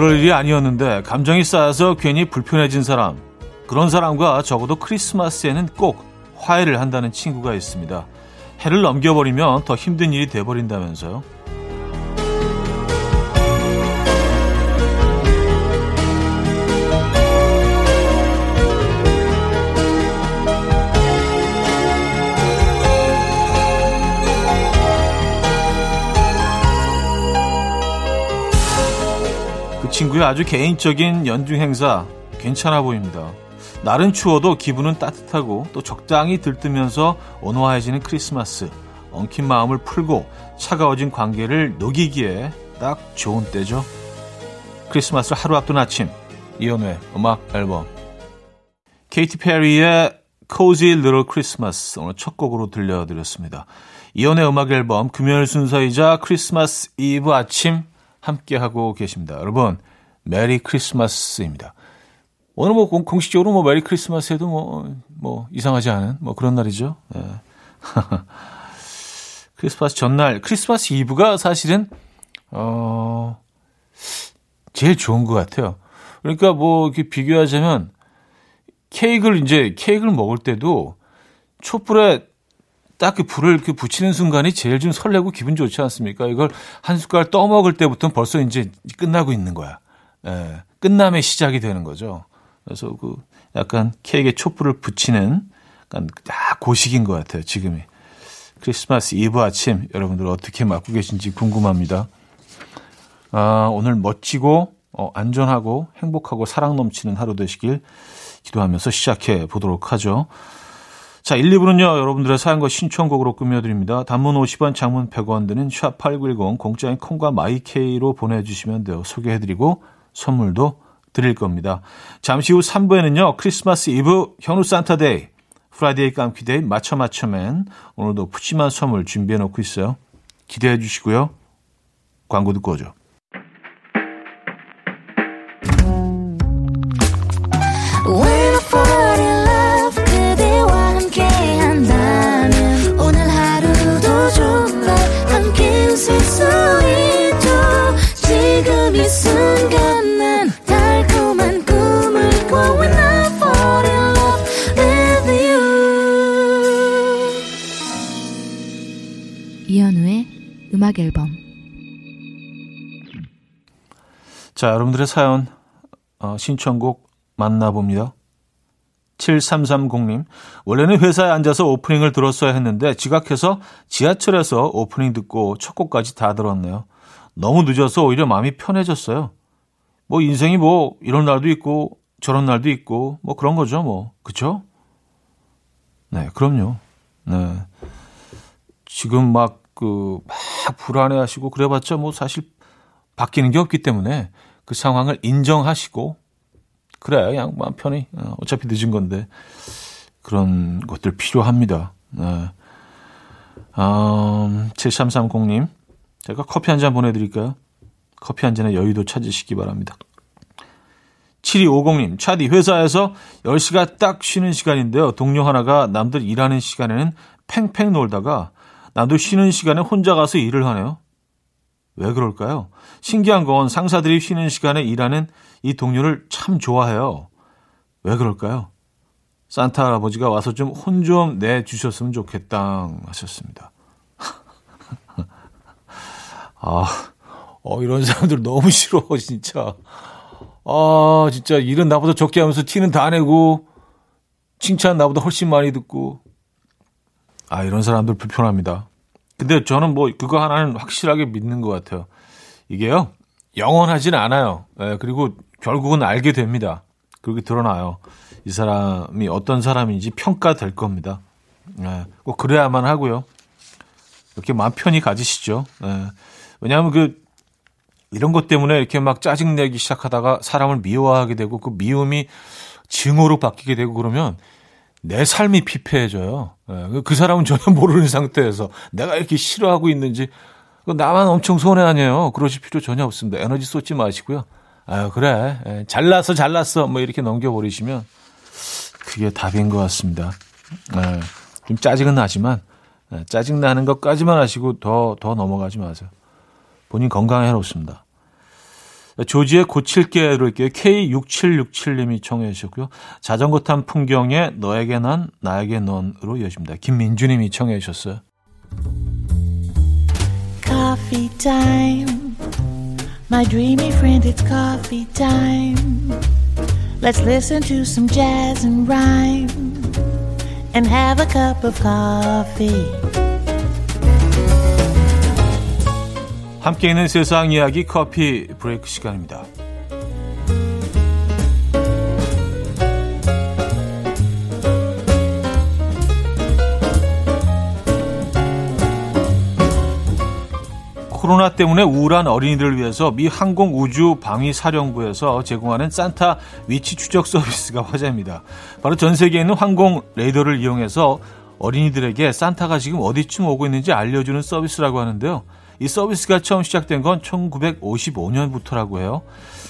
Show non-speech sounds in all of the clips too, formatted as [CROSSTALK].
그럴 일이 아니었는데 감정이 쌓여서 괜히 불편해진 사람 그런 사람과 적어도 크리스마스에는 꼭 화해를 한다는 친구가 있습니다. 해를 넘겨버리면 더 힘든 일이 돼버린다면서요. 친구의 아주 개인적인 연중 행사 괜찮아 보입니다. 날은 추워도 기분은 따뜻하고 또 적당히 들뜨면서 온화해지는 크리스마스. 엉킨 마음을 풀고 차가워진 관계를 녹이기에 딱 좋은 때죠. 크리스마스 하루 앞둔 아침 이연우의 음악 앨범 케이티 페리의 Cozy Little Christmas 오늘 첫 곡으로 들려드렸습니다. 이연의 음악 앨범 금요일 순서이자 크리스마스 이브 아침 함께하고 계십니다. 여러분 Merry Christmas입니다. 오늘 뭐 공식적으로 뭐 Merry Christmas 해도 뭐, 뭐 이상하지 않은 뭐 그런 날이죠. 네. [LAUGHS] 크리스마스 전날, 크리스마스 이브가 사실은, 어, 제일 좋은 것 같아요. 그러니까 뭐 이렇게 비교하자면 케이크를 이제 케이크를 먹을 때도 촛불에 딱 그 불을 이렇게 붙이는 순간이 제일 좀 설레고 기분 좋지 않습니까? 이걸 한 숟갈 떠먹을 때부터는 벌써 이제 끝나고 있는 거야. 예, 끝남의 시작이 되는 거죠. 그래서 그 약간 케이크에 촛불을 붙이는 약간 딱 고식인 것 같아요. 지금이. 크리스마스 이브 아침 여러분들 어떻게 맞고 계신지 궁금합니다. 아, 오늘 멋지고 어, 안전하고 행복하고 사랑 넘치는 하루 되시길 기도하면서 시작해 보도록 하죠. 자, 1, 2부는요, 여러분들의 사연과 신청곡으로 꾸며드립니다. 단문 50원, 장문 100원 드는 샵8910 공짜인 콩과 my K로 보내주시면 돼요. 소개해드리고 선물도 드릴 겁니다. 잠시 후 3부에는요, 크리스마스 이브 현우 산타 day, Friday 깜퀴 day 맞춰 맞춰맨 오늘도 푸짐한 선물 준비해 놓고 있어요. 기대해 주시고요. 광고 듣고 오죠. 음악 앨범 자, 여러분들의 사연 어, 신청곡 만나봅니다. 7330님, 원래는 회사에 앉아서 오프닝을 들었어야 했는데 지각해서 지하철에서 오프닝 듣고 첫 곡까지 다 들었네요. 너무 늦어서 오히려 마음이 편해졌어요. 뭐 인생이 뭐 이런 날도 있고 저런 날도 있고 뭐 그런 거죠, 뭐. 그쵸? 네, 그럼요. 네. 지금 막 그 막 불안해하시고 그래봤자 뭐 사실 바뀌는 게 없기 때문에 그 상황을 인정하시고 그래 그냥 마음 편히 어, 어차피 늦은 건데 그런 것들 필요합니다. 네. 음, 7330님 제가 커피 한 잔 보내드릴까요? 커피 한 잔의 여유도 찾으시기 바랍니다. 7250님, 차디 회사에서 10시가 딱 쉬는 시간인데요. 동료 하나가 남들 일하는 시간에는 팽팽 놀다가 나도 쉬는 시간에 혼자 가서 일을 하네요. 왜 그럴까요? 신기한 건 상사들이 쉬는 시간에 일하는 이 동료를 참 좋아해요. 왜 그럴까요? 산타 할아버지가 와서 좀 혼 좀 내주셨으면 좋겠다 하셨습니다. [LAUGHS] 아, 어, 이런 사람들 너무 싫어, 진짜. 아, 진짜 일은 나보다 적게 하면서 티는 다 내고, 칭찬 나보다 훨씬 많이 듣고, 아, 이런 사람들 불편합니다. 근데 저는 뭐 그거 하나는 확실하게 믿는 것 같아요. 이게요, 영원하진 않아요. 예, 그리고 결국은 알게 됩니다. 그렇게 드러나요. 이 사람이 어떤 사람인지 평가될 겁니다. 예, 꼭 그래야만 하고요. 이렇게 마음 편히 가지시죠. 예, 왜냐하면 그, 이런 것 때문에 이렇게 막 짜증내기 시작하다가 사람을 미워하게 되고 그 미움이 증오로 바뀌게 되고 그러면 내 삶이 피폐해져요. 예, 그 사람은 전혀 모르는 상태에서 내가 이렇게 싫어하고 있는지 나만 엄청 손해 아니에요. 그러실 필요 전혀 없습니다. 에너지 쏟지 마시고요. 아유 그래 예, 잘났어 잘났어 뭐 이렇게 넘겨버리시면 그게 답인 것 같습니다. 예, 좀 짜증은 나지만 짜증 나는 것까지만 하시고 더더 넘어가지 마세요. 본인 건강에 해롭습니다. 조지의 고칠게 들을게요. K6767님이 청해 주셨고요. 자전거 탄 풍경에 너에게 난 나에게 넌으로 이어집니다. 김민주님이 청해 주셨어요. 함께 있는 세상 이야기 커피 브레이크 시간입니다. 코로나 때문에 우울한 어린이들을 위해서 미 항공우주방위사령부에서 제공하는 산타 위치 추적 서비스가 화제입니다. 바로 전 세계에 있는 항공 레이더를 이용해서 어린이들에게 산타가 지금 어디쯤 오고 있는지 알려주는 서비스라고 하는데요. 이 서비스가 처음 시작된 건 1955년부터라고 해요.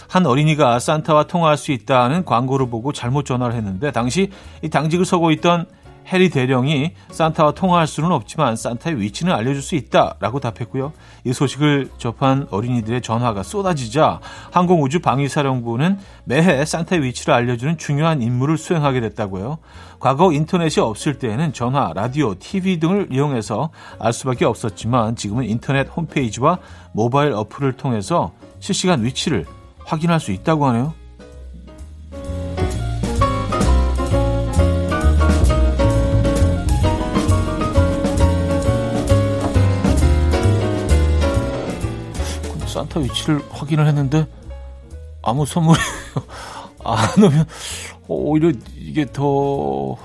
한 어린이가 산타와 통화할 수 있다는 광고를 보고 잘못 전화를 했는데 당시 이 당직을 서고 있던 해리 대령이 산타와 통화할 수는 없지만 산타의 위치는 알려줄 수 있다라고 답했고요. 이 소식을 접한 어린이들의 전화가 쏟아지자 항공우주방위사령부는 매해 산타의 위치를 알려주는 중요한 임무를 수행하게 됐다고요. 과거 인터넷이 없을 때에는 전화, 라디오, TV 등을 이용해서 알 수밖에 없었지만 지금은 인터넷 홈페이지와 모바일 어플을 통해서 실시간 위치를 확인할 수 있다고 하네요. 산타 위치를 확인을 했는데 아무 선물이 [LAUGHS] 안 오면 오히려 이게 더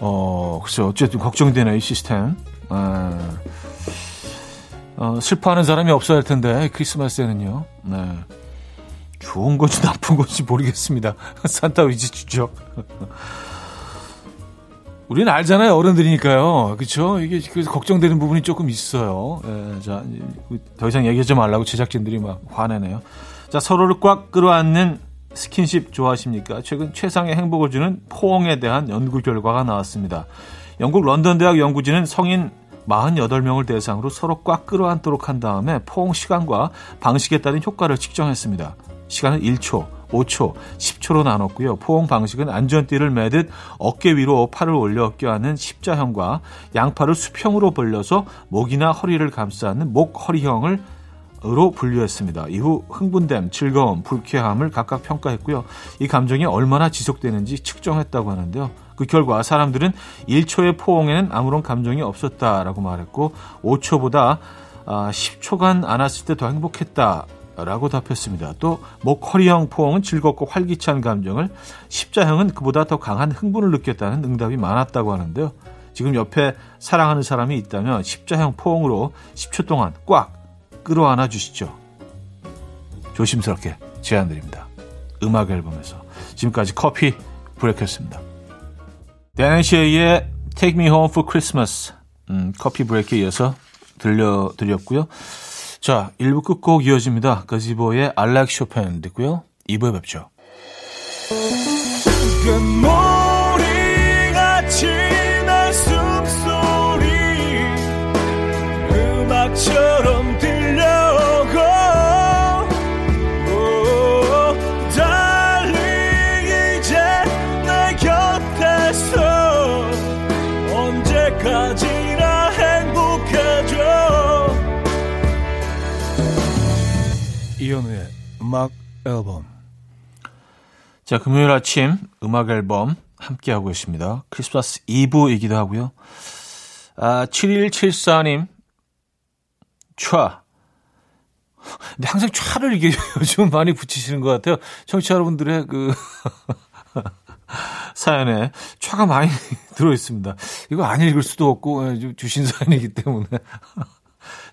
어, 글쎄 어쨌든 걱정되네 이 시스템. 아, 어, 슬퍼하는 사람이 없어야 할 텐데 크리스마스에는요. 네. 좋은 건지 나쁜 건지 모르겠습니다. [LAUGHS] 산타 위치 추적. 우리는 알잖아요. 어른들이니까요. 그렇죠? 이게 그래서 걱정되는 부분이 조금 있어요. 예, 자, 더 이상 얘기하지 말라고 제작진들이 막 화내네요. 자, 서로를 꽉 끌어안는 스킨십 좋아하십니까? 최근 최상의 행복을 주는 포옹에 대한 연구 결과가 나왔습니다. 영국 런던 대학 연구진은 성인 48명을 대상으로 서로 꽉 끌어안도록 한 다음에 포옹 시간과 방식에 따른 효과를 측정했습니다. 시간은 1초, 5초, 10초로 나눴고요. 포옹 방식은 안전띠를 매듯 어깨 위로 팔을 올려 껴안는 십자형과 양팔을 수평으로 벌려서 목이나 허리를 감싸는 목허리형을 으로 분류했습니다. 이후 흥분됨, 즐거움, 불쾌함을 각각 평가했고요. 이 감정이 얼마나 지속되는지 측정했다고 하는데요. 그 결과 사람들은 1초의 포옹에는 아무런 감정이 없었다라고 말했고 5초보다 10초간 아, 안았을 때 더 행복했다. 라고 답했습니다. 또 목허리형 포옹은 즐겁고 활기찬 감정을 십자형은 그보다 더 강한 흥분을 느꼈다는 응답이 많았다고 하는데요. 지금 옆에 사랑하는 사람이 있다면 십자형 포옹으로 10초 동안 꽉 끌어안아 주시죠. 조심스럽게 제안드립니다. 음악 앨범에서 지금까지 커피 브레이크였습니다. 데니시의 Take Me Home for Christmas 음, 커피 브레이크에 이어서 들려드렸고요. 자, 1부 끝곡 이어집니다. 거지보의 I like Chopin 듣고요. 2부에 뵙죠. 이현우의 음악 앨범. 자, 금요일 아침 음악 앨범 함께하고 있습니다. 크리스마스 2부이기도 하고요. 아, 7174님, 촤. 근데 항상 촤를 이게 [LAUGHS] 요즘 많이 붙이시는 것 같아요. 청취자 여러분들의 그, [LAUGHS] 사연에 촤가 많이 [LAUGHS] 들어있습니다. 이거 안 읽을 수도 없고, 예, 주신 사연이기 때문에.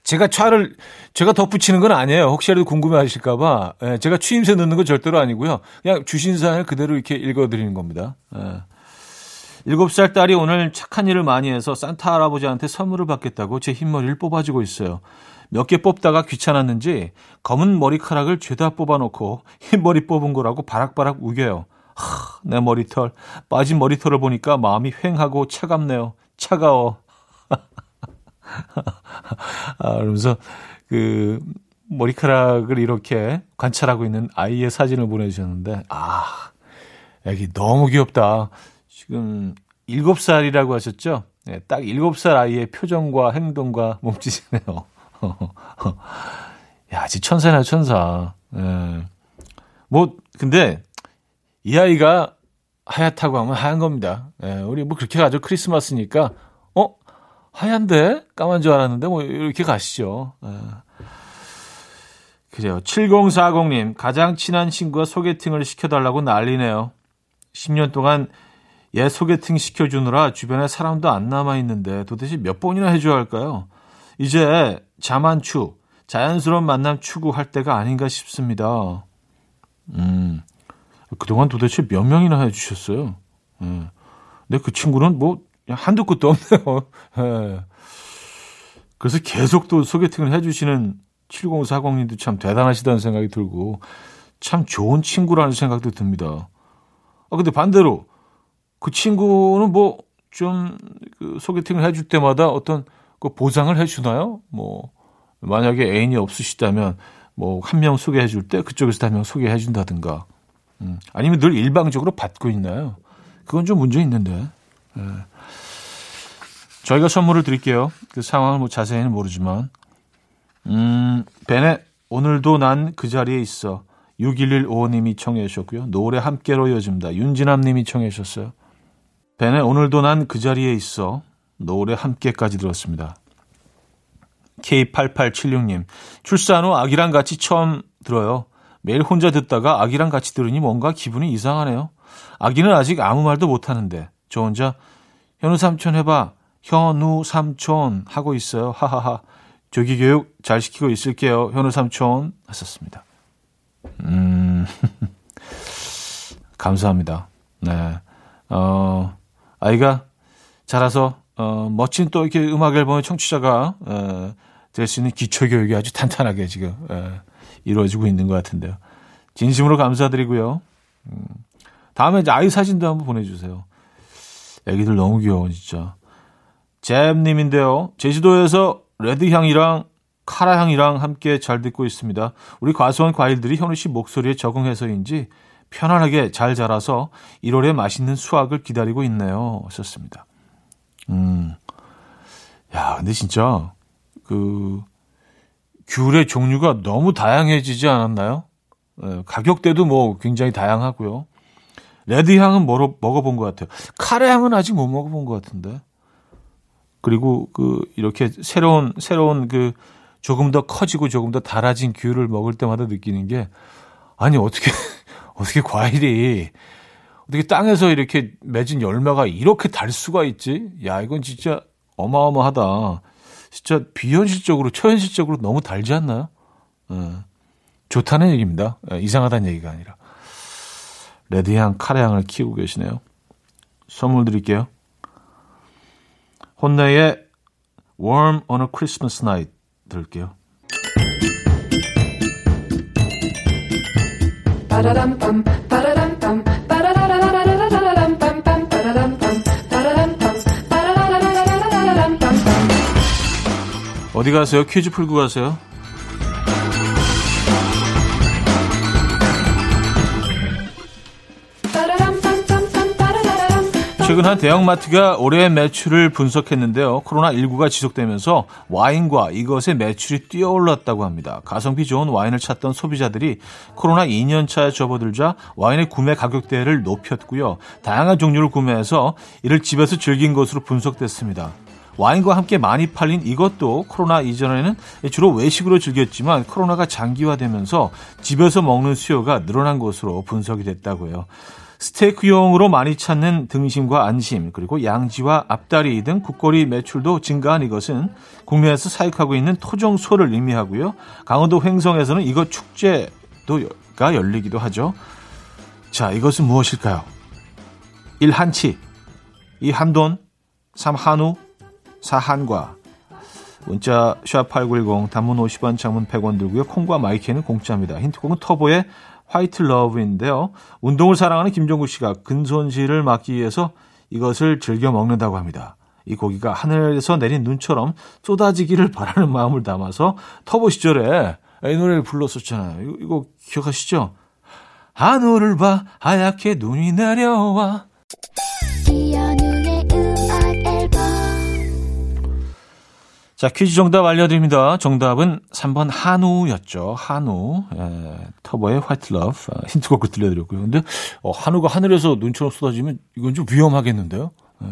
제가 차를 제가 덧붙이는 건 아니에요. 혹시라도 궁금해하실까봐 예, 제가 추임새 넣는 건 절대로 아니고요. 그냥 주신 사연을 그대로 이렇게 읽어드리는 겁니다. 예. 7살 딸이 오늘 착한 일을 많이 해서 산타 할아버지한테 선물을 받겠다고 제 흰머리를 뽑아주고 있어요. 몇 개 뽑다가 귀찮았는지 검은 머리카락을 죄다 뽑아놓고 흰머리 뽑은 거라고 바락바락 우겨요. 하, 내 머리털 빠진 머리털을 보니까 마음이 휑하고 차갑네요. 차가워. [LAUGHS] 아, 그러면서 그 머리카락을 이렇게 관찰하고 있는 아이의 사진을 보내주셨는데, 아, 애기 너무 귀엽다. 지금 7살이라고 하셨죠? 네, 딱 7살 아이의 표정과 행동과 몸짓이네요. [LAUGHS] 야, 진짜 천사네, 천사. 네. 뭐, 근데, 이 아이가 하얗다고 하면 하얀 겁니다. 네, 우리 뭐 그렇게 가죠. 크리스마스니까, 어? 하얀데? 까만 줄 알았는데, 뭐, 이렇게 가시죠. 네. 그래요. 7040님, 가장 친한 친구가 소개팅을 시켜달라고 난리네요. 10년 동안 얘 소개팅 시켜주느라 주변에 사람도 안 남아있는데 도대체 몇 번이나 해줘야 할까요? 이제 자만추, 자연스러운 만남 추구할 때가 아닌가 싶습니다. 음, 그동안 도대체 몇 명이나 해주셨어요? 예. 근데 그 친구는 뭐, 한두 끝도 없네요. [LAUGHS] 예. 그래서 계속 또 소개팅을 해주시는 7040님도 참 대단하시다는 생각이 들고, 참 좋은 친구라는 생각도 듭니다. 아, 근데 반대로, 그 친구는 뭐, 좀, 그 소개팅을 해줄 때마다 어떤 그 보상을 해주나요? 뭐, 만약에 애인이 없으시다면, 뭐, 한 명 소개해 줄 때 그쪽에서 한 명 소개해 준다든가. 음, 아니면 늘 일방적으로 받고 있나요? 그건 좀 문제 있는데. 예. 저희가 선물을 드릴게요. 그 상황을 뭐 자세히는 모르지만. 음, 벤의 오늘도 난 그 자리에 있어. 6115님이 청해 주셨고요. 노래 함께로 이어집니다. 윤진남 님이 청해 주셨어요. 벤의 오늘도 난 그 자리에 있어. 노래 함께까지 들었습니다. K8876님. 출산 후 아기랑 같이 처음 들어요. 매일 혼자 듣다가 아기랑 같이 들으니 뭔가 기분이 이상하네요. 아기는 아직 아무 말도 못하는데 저 혼자 현우 삼촌 해봐. 현우 삼촌 하고 있어요. 하하하. 조기 교육 잘 시키고 있을게요. 현우 삼촌 하셨습니다. 음, [LAUGHS] 감사합니다. 네. 어, 아이가 자라서, 어, 멋진 또 이렇게 음악 앨범의 청취자가, 어, 될수 있는 기초 교육이 아주 탄탄하게 지금, 어, 이루어지고 있는 것 같은데요. 진심으로 감사드리고요. 음, 다음에 이제 아이 사진도 한번 보내주세요. 애기들 너무 귀여워, 진짜. 잼님인데요. 제주도에서 레드향이랑 카라향이랑 함께 잘 듣고 있습니다. 우리 과수원 과일들이 현우 씨 목소리에 적응해서인지 편안하게 잘 자라서 1월에 맛있는 수확을 기다리고 있네요. 하셨습니다. 음. 야, 근데 진짜 그 귤의 종류가 너무 다양해지지 않았나요? 예, 가격대도 뭐 굉장히 다양하고요. 레드 향은 먹어, 먹어본 것 같아요. 카레 향은 아직 못 먹어본 것 같은데. 그리고 그 이렇게 새로운 새로운 그 조금 더 커지고 조금 더 달아진 귤을 먹을 때마다 느끼는 게 아니 어떻게 [LAUGHS] 어떻게 과일이 어떻게 땅에서 이렇게 맺은 열매가 이렇게 달 수가 있지? 야 이건 진짜 어마어마하다. 진짜 비현실적으로 초현실적으로 너무 달지 않나요? 예. 좋다는 얘기입니다. 예, 이상하다는 얘기가 아니라 레드향, 카레향을 키우고 계시네요. 선물 드릴게요. 혼내의 Warm on a Christmas Night 들을게요. 어디 가세요? 퀴즈 풀고 가세요. 최근 한 대형마트가 올해의 매출을 분석했는데요. 코로나19가 지속되면서 와인과 이것의 매출이 뛰어올랐다고 합니다. 가성비 좋은 와인을 찾던 소비자들이 코로나 2년차에 접어들자 와인의 구매 가격대를 높였고요. 다양한 종류를 구매해서 이를 집에서 즐긴 것으로 분석됐습니다. 와인과 함께 많이 팔린 이것도 코로나 이전에는 주로 외식으로 즐겼지만 코로나가 장기화되면서 집에서 먹는 수요가 늘어난 것으로 분석이 됐다고요. 스테이크용으로 많이 찾는 등심과 안심, 그리고 양지와 앞다리 등 국거리 매출도 증가한 이것은 국내에서 사육하고 있는 토종 소를 의미하고요. 강원도 횡성에서는 이것 축제가 열리기도 하죠. 자, 이것은 무엇일까요? 1. 한치 2. 한돈 3. 한우 4. 한과 문자 샵8910 단문 50원 장문 100원 들고요. 콩과 my K는 공짜입니다. 힌트곡은 터보의 White Love인데요. 운동을 사랑하는 김종국 씨가 근손실을 막기 위해서 이것을 즐겨 먹는다고 합니다. 이 고기가 하늘에서 내린 눈처럼 쏟아지기를 바라는 [LAUGHS] 마음을 담아서 터보 시절에 이 노래를 불렀었잖아요. 이거, 이거 기억하시죠? 하늘을 봐 하얗게 눈이 내려와 자, 퀴즈 정답 알려드립니다. 정답은 3번 한우였죠. 한우. 예, 터보의 White Love. 아, 힌트곡을 들려드렸고요. 근데, 어, 한우가 하늘에서 눈처럼 쏟아지면 이건 좀 위험하겠는데요. 예.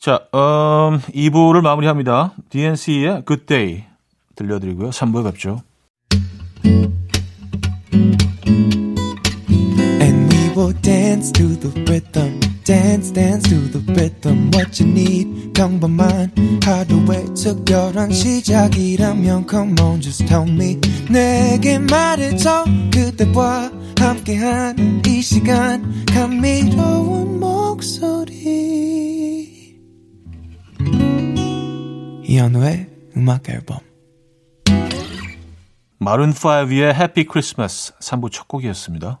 자, 음, 2부를 마무리합니다. DNC의 Good Day 들려드리고요. 3부에 뵙죠. And we will dance to the rhythm. Dance dance to the rhythm what you need. 평범한 하루의 특별한 시작이라면 come on just tell me. 내게 말해줘 그대와 함께한 이 시간. 감미로운 목소리. 이현우의 음악 앨범. 마룬5의 해피 크리스마스 3부 첫 곡이었습니다.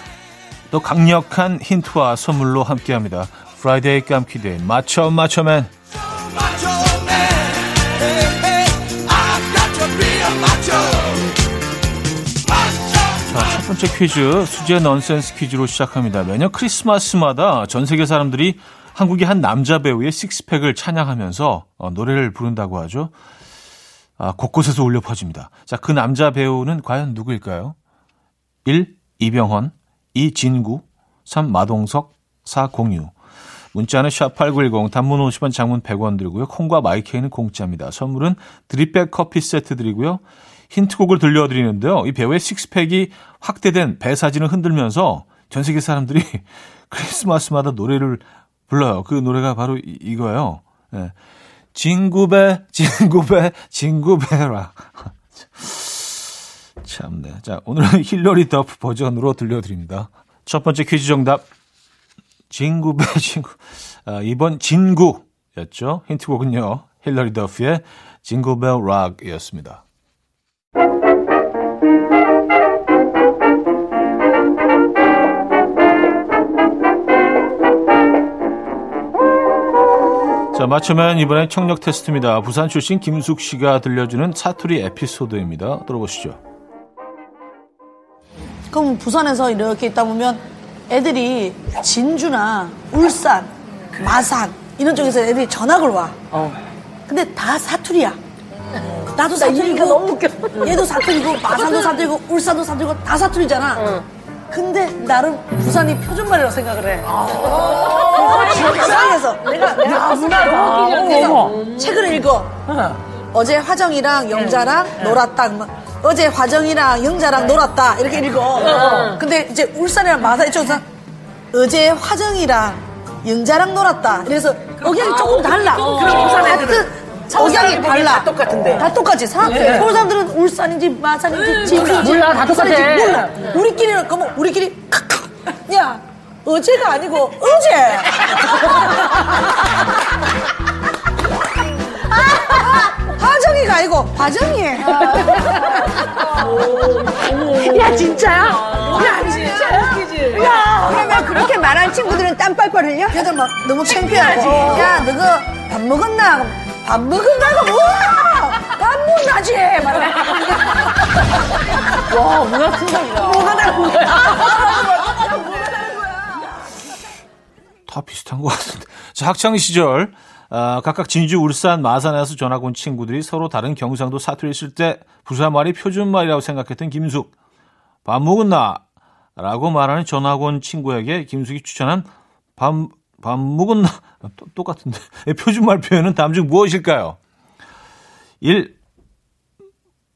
또 강력한 힌트와 선물로 함께합니다. Friday 깜퀴 day 마초 macho man 자, 첫 번째 퀴즈 수제 넌센스 퀴즈로 시작합니다. 매년 크리스마스마다 전 세계 사람들이 한국의 한 남자 배우의 six-pack을 찬양하면서 어, 노래를 부른다고 하죠. 아, 곳곳에서 울려 퍼집니다. 자, 그 남자 배우는 과연 누구일까요? 1. 이병헌 2. 진구 3. 마동석 4. 공유 문자는 샵8910 단문 50원 장문 100원 들고요. 콩과 마이케이는 공짜입니다. 선물은 드립백 커피 세트 드리고요. 힌트곡을 들려드리는데요. 이 배우의 식스팩이 확대된 배 사진을 흔들면서 전 세계 사람들이 [LAUGHS] 크리스마스마다 노래를 불러요. 그 노래가 바로 이, 거예요 네. 진구배, 진구배, 진구배라. [LAUGHS] 참네. 자, 오늘은 [LAUGHS] 힐러리 더프 버전으로 들려드립니다. 첫 번째 퀴즈 정답. 진구 배, [LAUGHS] 진구. 아, 이번 진구였죠. 힌트곡은요. 힐러리 더프의 징글벨 락이었습니다. 자, 맞추면 이번엔 청력 테스트입니다. 부산 출신 김숙 씨가 들려주는 사투리 에피소드입니다. 들어보시죠. 그럼 부산에서 이렇게 있다 보면 애들이 진주나 울산, 마산 이런 쪽에서 애들이 전학을 와. 근데 다 사투리야. 나도 사투리고 너무 웃겨. 얘도 사투리고 마산도 사투리고 울산도 사투리고 다 사투리잖아. 근데 나름 부산이 표준말이라고 생각을 해. 부산에서 내가 내가 문화가 그래서 책을 읽어. 어제 화정이랑 영자랑 놀았다. 뭐, 어제 화정이랑 영자랑 놀았다. 이렇게 읽어. 근데 이제 울산이랑 마산 이쪽에서 어제 화정이랑 영자랑 놀았다. 그래서 억양이 조금 달라. 그럼 부산 애들은 억양이 달라. 다 똑같은데. 다 똑같지. 사, 서울 사람들은 울산인지 마산인지 진주인지 몰라, 다 똑같아. 몰라. 우리끼리는 그러면 우리끼리. 야 어제가 아니고 어제. [LAUGHS] 화정이가 아니고 화정이. 야 진짜야? 야 진짜야? 야 그러면 그렇게 말하는 친구들은 땀 빨빨 흘려? 걔들 막 너무 창피하고 야 너거 밥 먹었나? 밥 먹었나가 뭐야? 밥 먹나지? 와 문화 충격이다. 뭐가 다른 거야? 다 비슷한 것 같은데. 자, 학창 시절 아, 각각 진주, 울산, 마산에서 전학 온 친구들이 서로 다른 경상도 사투리 쓸 때 부산말이 표준말이라고 생각했던 김숙. 밥 먹었나? 라고 말하는 전학 온 친구에게 김숙이 추천한 밥, 밥 먹었나? [LAUGHS] 또, 똑같은데. 표준말 표현은 다음 중 무엇일까요? 1.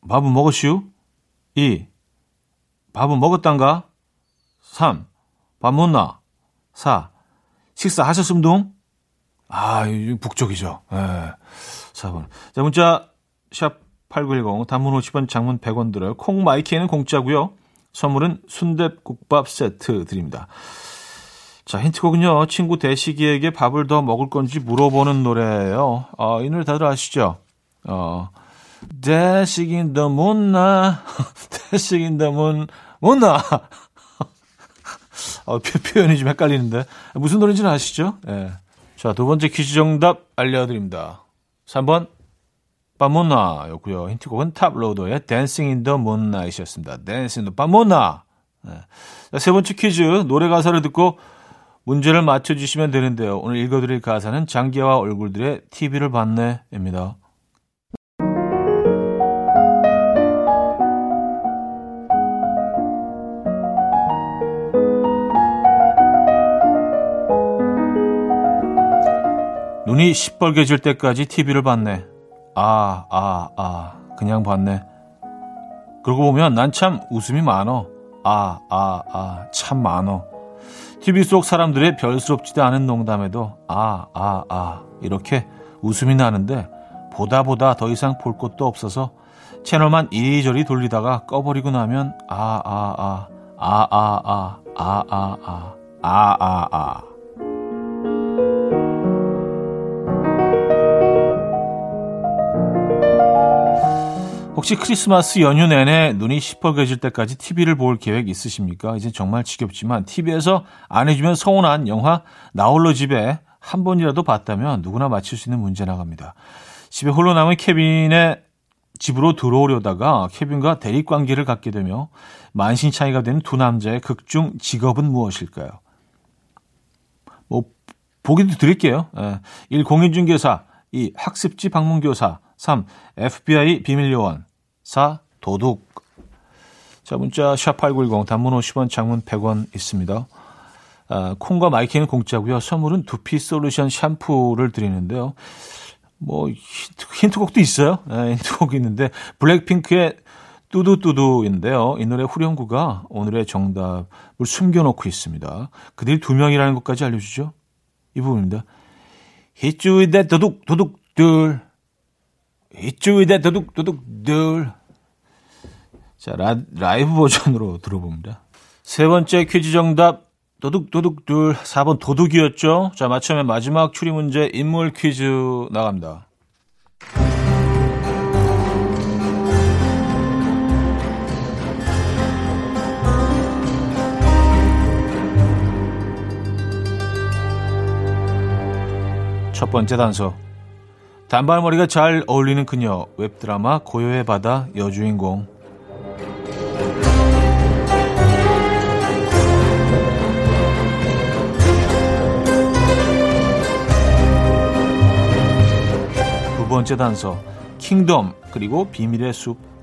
밥은 먹었슈? 2. 밥은 먹었단가? 3. 밥 먹나? 4. 식사하셨음동? 아, 이 북쪽이죠. 예. 4번. 자, 문자, 샵 8910, 단문 50원, 장문 100원 들어요. 콩 마이키에는 공짜고요 선물은 순댓국밥 세트 드립니다. 자, 힌트곡은요, 친구 대식이에게 밥을 더 먹을 건지 물어보는 노래예요. 어, 이 노래 다들 아시죠? 어, 대식인 더 못나, [LAUGHS] 대식인 더 못, 못나. [LAUGHS] 어, 표, 표현이 좀 헷갈리는데. 무슨 노래인지는 아시죠? 예. 자, 두 번째 퀴즈 정답 알려드립니다. 3번, 빠모나였고요. 힌트곡은 탑로더의 in the Moonlight이었습니다. Dancing in the 빠모나. 네. 자, 세 번째 퀴즈, 노래 가사를 듣고 문제를 맞춰주시면 되는데요. 오늘 읽어드릴 가사는 장기와 얼굴들의 TV를 봤네입니다. 눈이 시뻘개질 때까지 TV를 봤네. 아, 아, 아. 그냥 봤네. 그러고 보면 난 참 웃음이 많어. 아, 아, 아. 참 많어. TV 속 사람들의 별스럽지도 않은 농담에도 아, 아, 아. 이렇게 웃음이 나는데 보다 보다 더 이상 볼 것도 없어서 채널만 이리저리 돌리다가 꺼버리고 나면 아, 아, 아. 아, 아, 아. 아, 아, 아. 아, 아, 아. 혹시 크리스마스 연휴 내내 눈이 시뻘개질 때까지 TV를 볼 계획 있으십니까? 이제 정말 지겹지만 TV에서 안 해주면 서운한 영화 나홀로 집에 한 번이라도 봤다면 누구나 맞힐 수 있는 문제 나갑니다. 집에 홀로 남은 케빈의 집으로 들어오려다가 케빈과 대립 관계를 갖게 되며 만신창이가 되는 두 남자의 극중 직업은 무엇일까요? 뭐 보기도 드릴게요. 예. 1. 공인중개사 2. 학습지 방문교사 3. FBI 비밀요원 4. 도둑 자 문자 샵8910 단문 50원 장문 100원 있습니다. 아, 콩과 my K는 공짜고요. 선물은 두피 솔루션 샴푸를 드리는데요. 뭐 힌트, 힌트 곡도 있어요. 네, 힌트곡이 있는데 블랙핑크의 뚜두뚜두인데요. 이 노래 후렴구가 오늘의 정답을 숨겨놓고 있습니다. 그들이 두 명이라는 것까지 알려주죠. 이 부분입니다. 히쭈이데 도둑 도둑 둘 히쭈이데 도둑 도둑 둘 자, 라, 라이브 버전으로 들어봅니다. 세 번째 퀴즈 정답 도둑 도둑 둘 4번 도둑이었죠. 자, 맞추면 마지막 추리 문제 인물 퀴즈 나갑니다. 첫 번째 단서. 단발머리가 잘 어울리는 그녀. 웹드라마 고요의 바다 여주인공. 두 번째 단서. 킹덤 그리고 비밀의 숲.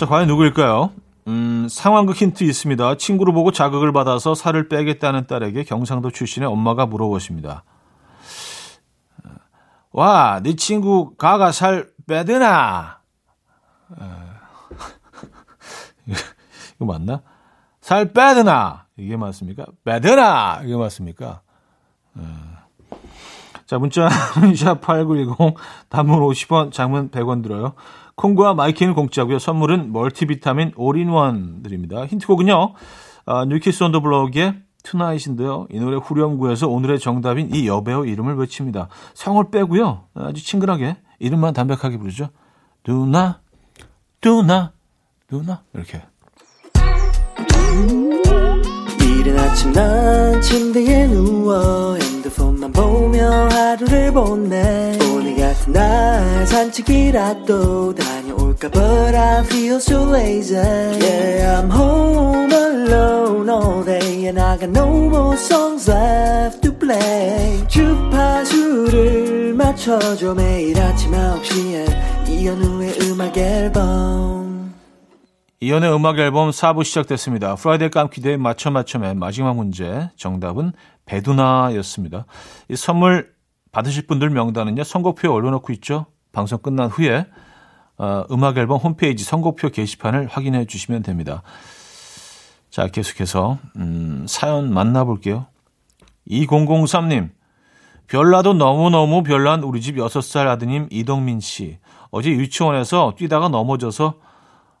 자, 과연 누구일까요? 음, 상황극 힌트 있습니다. 친구를 보고 자극을 받아서 살을 빼겠다는 딸에게 경상도 출신의 엄마가 물어보십니다. 와, 네 친구 가가 살 빼드나? [LAUGHS] 이거 맞나? 살 빼드나? 이게 맞습니까? 빼드나? 이게 맞습니까? 자, 문자, [LAUGHS] 샵8910, 단문 50원, 장문 100원 들어요. 콩과 my K는 공짜고요. 선물은 multivitamin all-in-one 드립니다. 힌트곡은요. 아, 뉴키스 온더 블럭의 투나잇인데요. 이 노래 후렴구에서 오늘의 정답인 이 여배우 이름을 외칩니다. 성을 빼고요. 아주 친근하게 이름만 담백하게 부르죠. 누나, 누나, 누나 이렇게. 이른 아침 난 침대에 누워 핸드폰만 보며 하루를 보내 오늘 날 산책이라도 다녀올까? But I feel so lazy. Yeah I'm home alone all day And I got no more songs left to play. 주파수를 맞춰줘. 매일 아침 9시에 이현우의 음악 앨범. 이현우의 음악 앨범 4부 시작됐습니다. Friday 깜퀴대회 맞춰 맞춰맨 마지막 문제 정답은 배두나였습니다. 이 선물 받으실 분들 명단은요 선곡표에 올려놓고 있죠. 방송 끝난 후에 어, 음악 앨범 홈페이지 선곡표 게시판을 확인해 주시면 됩니다. 자 계속해서 음, 사연 만나볼게요. 2003님 별나도 너무너무 별난 우리 집 6살 아드님 이동민 씨 어제 유치원에서 뛰다가 넘어져서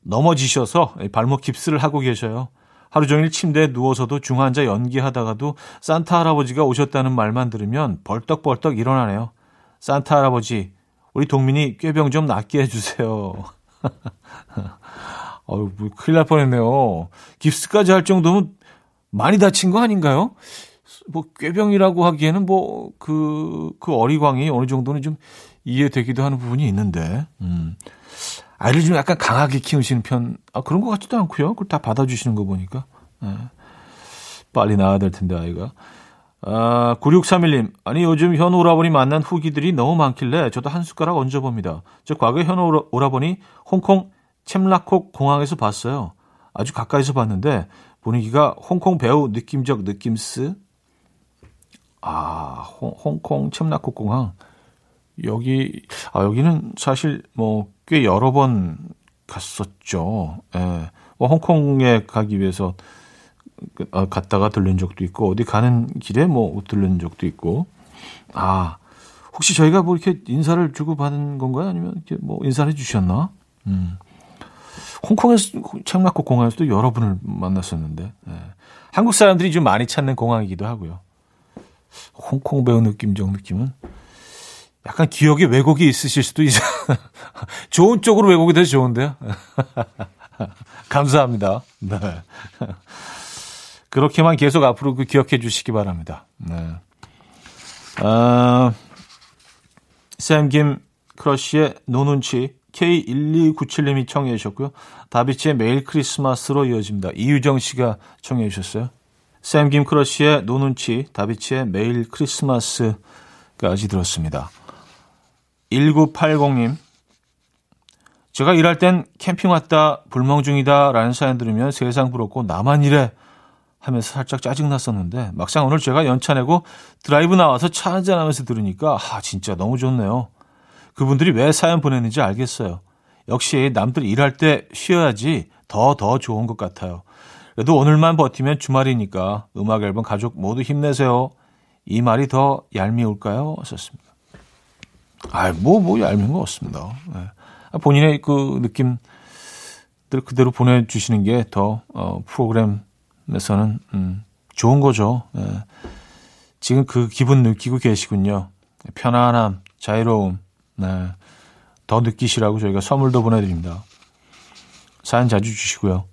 넘어지셔서 발목 깁스를 하고 계셔요. 하루 종일 침대에 누워서도 중환자 연기하다가도 산타 할아버지가 오셨다는 말만 들으면 벌떡벌떡 일어나네요. 산타 할아버지, 우리 동민이 꾀병 좀 낫게 해주세요. [LAUGHS] 어우, 뭐 큰일 날 뻔했네요. 깁스까지 할 정도면 많이 다친 거 아닌가요? 뭐 꾀병이라고 하기에는 뭐 그 그 어리광이 어느 정도는 좀 이해되기도 하는 부분이 있는데, 음. 아이를 좀 약간 강하게 키우시는 편, 아, 그런 것 같지도 않고요. 그걸 다 받아주시는 거 보니까. 네. 빨리 나아야 될 텐데, 아이가. 아, 9631님. 아니, 요즘 현우 오라버니 만난 후기들이 너무 많길래 저도 한 숟가락 얹어봅니다. 저 과거에 현우 오라버니 홍콩 챔라콕 공항에서 봤어요. 아주 가까이서 봤는데 분위기가 홍콩 배우 느낌적 느낌스. 아, 홍, 홍콩 챔라콕 공항. 여기, 아, 여기는 사실 뭐 꽤 여러 번 갔었죠. 예. 뭐 홍콩에 가기 위해서 어, 갔다가 들른 적도 있고, 어디 가는 길에 뭐 들른 적도 있고. 아, 혹시 저희가 뭐 이렇게 인사를 주고 받은 건가요? 아니면 이렇게 뭐 인사를 해 주셨나? 음. 홍콩에서, 창락국 공항에서도 여러 분을 만났었는데, 예. 한국 사람들이 좀 많이 찾는 공항이기도 하고요. 홍콩 배우 느낌적 느낌은 약간 기억에 왜곡이 있으실 수도 있어요. [LAUGHS] 좋은 쪽으로 왜곡이 돼서 좋은데요. [LAUGHS] 감사합니다. 네. 그렇게만 계속 앞으로 그 기억해 주시기 바랍니다. 네. 아, 샘김 크러쉬의 No눈치 K1297님이 청해 주셨고요. 다비치의 매일 크리스마스로 이어집니다. 이유정 씨가 청해 주셨어요. 샘김 크러쉬의 No눈치, 다비치의 매일 크리스마스까지 들었습니다. 1980님. 제가 일할 땐 캠핑 왔다, 불멍 중이다 라는 사연 들으면 세상 부럽고 나만 이래 하면서 살짝 짜증났었는데 막상 오늘 제가 연차 내고 드라이브 나와서 차 한잔하면서 들으니까 아 진짜 너무 좋네요. 그분들이 왜 사연 보냈는지 알겠어요. 역시 남들 일할 때 쉬어야지 더더 좋은 것 같아요. 그래도 오늘만 버티면 주말이니까 음악 앨범 가족 모두 힘내세요. 이 말이 더 얄미울까요? 썼습니다. 아, 뭐, 뭐, 얄미운 거 없습니다. 네. 본인의 그 느낌들 그대로 보내주시는 게 더, 어, 프로그램에서는, 음, 좋은 거죠. 네. 지금 그 기분 느끼고 계시군요. 편안함, 자유로움, 네. 더 느끼시라고 저희가 선물도 보내드립니다. 사연 자주 주시고요.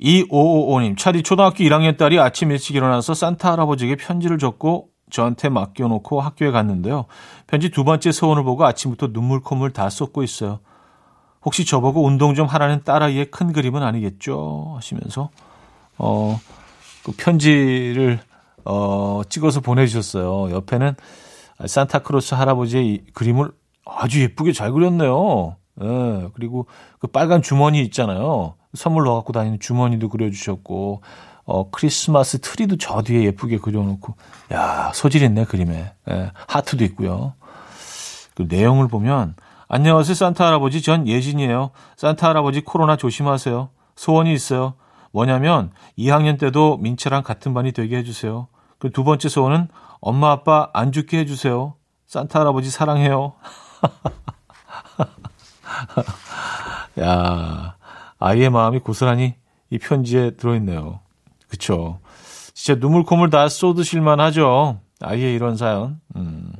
2555님, 차디 초등학교 1학년 딸이 아침 일찍 일어나서 산타 할아버지에게 편지를 적고 저한테 맡겨놓고 학교에 갔는데요. 편지 두 번째 소원을 보고 아침부터 눈물 콧물 다 쏟고 있어요. 혹시 저보고 운동 좀 하라는 딸아이의 큰 그림은 아니겠죠? 하시면서, 어, 그 편지를, 어, 찍어서 보내주셨어요. 옆에는 산타크로스 할아버지의 그림을 아주 예쁘게 잘 그렸네요. 예, 그리고 그 빨간 주머니 있잖아요. 선물 넣어 갖고 다니는 주머니도 그려주셨고, 어, 크리스마스 트리도 저 뒤에 예쁘게 그려놓고, 야, 소질 있네, 그림에. 예, 하트도 있고요. 그 내용을 보면, 안녕하세요, 산타 할아버지. 전 예진이에요. 산타 할아버지 코로나 조심하세요. 소원이 있어요. 뭐냐면, 2학년 때도 민채랑 같은 반이 되게 해주세요. 그 두 번째 소원은 엄마 아빠 안 죽게 해주세요. 산타 할아버지 사랑해요. [LAUGHS] 야, 아이의 마음이 고스란히 이 편지에 들어있네요. 그쵸. 진짜 눈물 콧물 다 쏟으실만 하죠. 아이의 이런 사연. 음.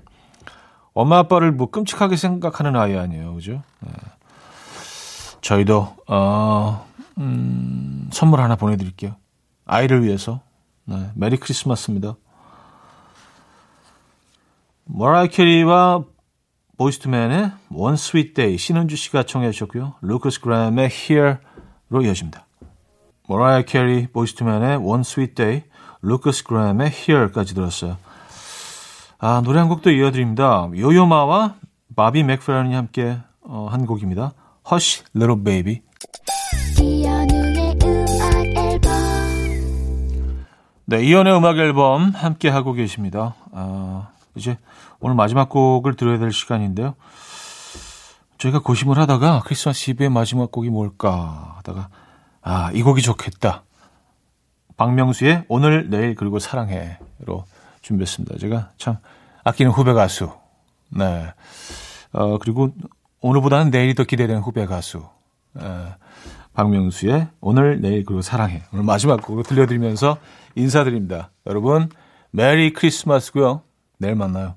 엄마 아빠를 뭐 끔찍하게 생각하는 아이 아니에요. 그죠? 네. 저희도, 어, 음, 선물 하나 보내드릴게요. 아이를 위해서. 네. 메리 크리스마스입니다. 머라이어 캐리와 보이즈 투 멘의 One Sweet Day 신은주 씨가 청해 주셨고요. 루카스 그레이엄의 Here로 이어집니다. 머라이어 캐리, 보이즈 투 멘의 One Sweet Day, 루커스 그램의 Here까지 들었어요. 아, 노래 한 곡도 이어드립니다. 요요마와 바비 맥페런이 함께 어, 한 곡입니다. Hush, Little Baby. 네, 이연의 음악 앨범 함께 하고 계십니다. 아, 이제 오늘 마지막 곡을 들어야 될 시간인데요. 저희가 고심을 하다가 크리스마스 이브의 마지막 곡이 뭘까 하다가 아, 이 곡이 좋겠다. 박명수의 오늘, 내일, 그리고 사랑해로 준비했습니다. 제가 참 아끼는 후배 가수. 네. 어, 그리고 오늘보다는 내일이 더 기대되는 후배 가수. 에, 박명수의 오늘, 내일, 그리고 사랑해. 오늘 마지막 곡으로 들려드리면서 인사드립니다. 여러분, 메리 크리스마스고요. 내일 만나요.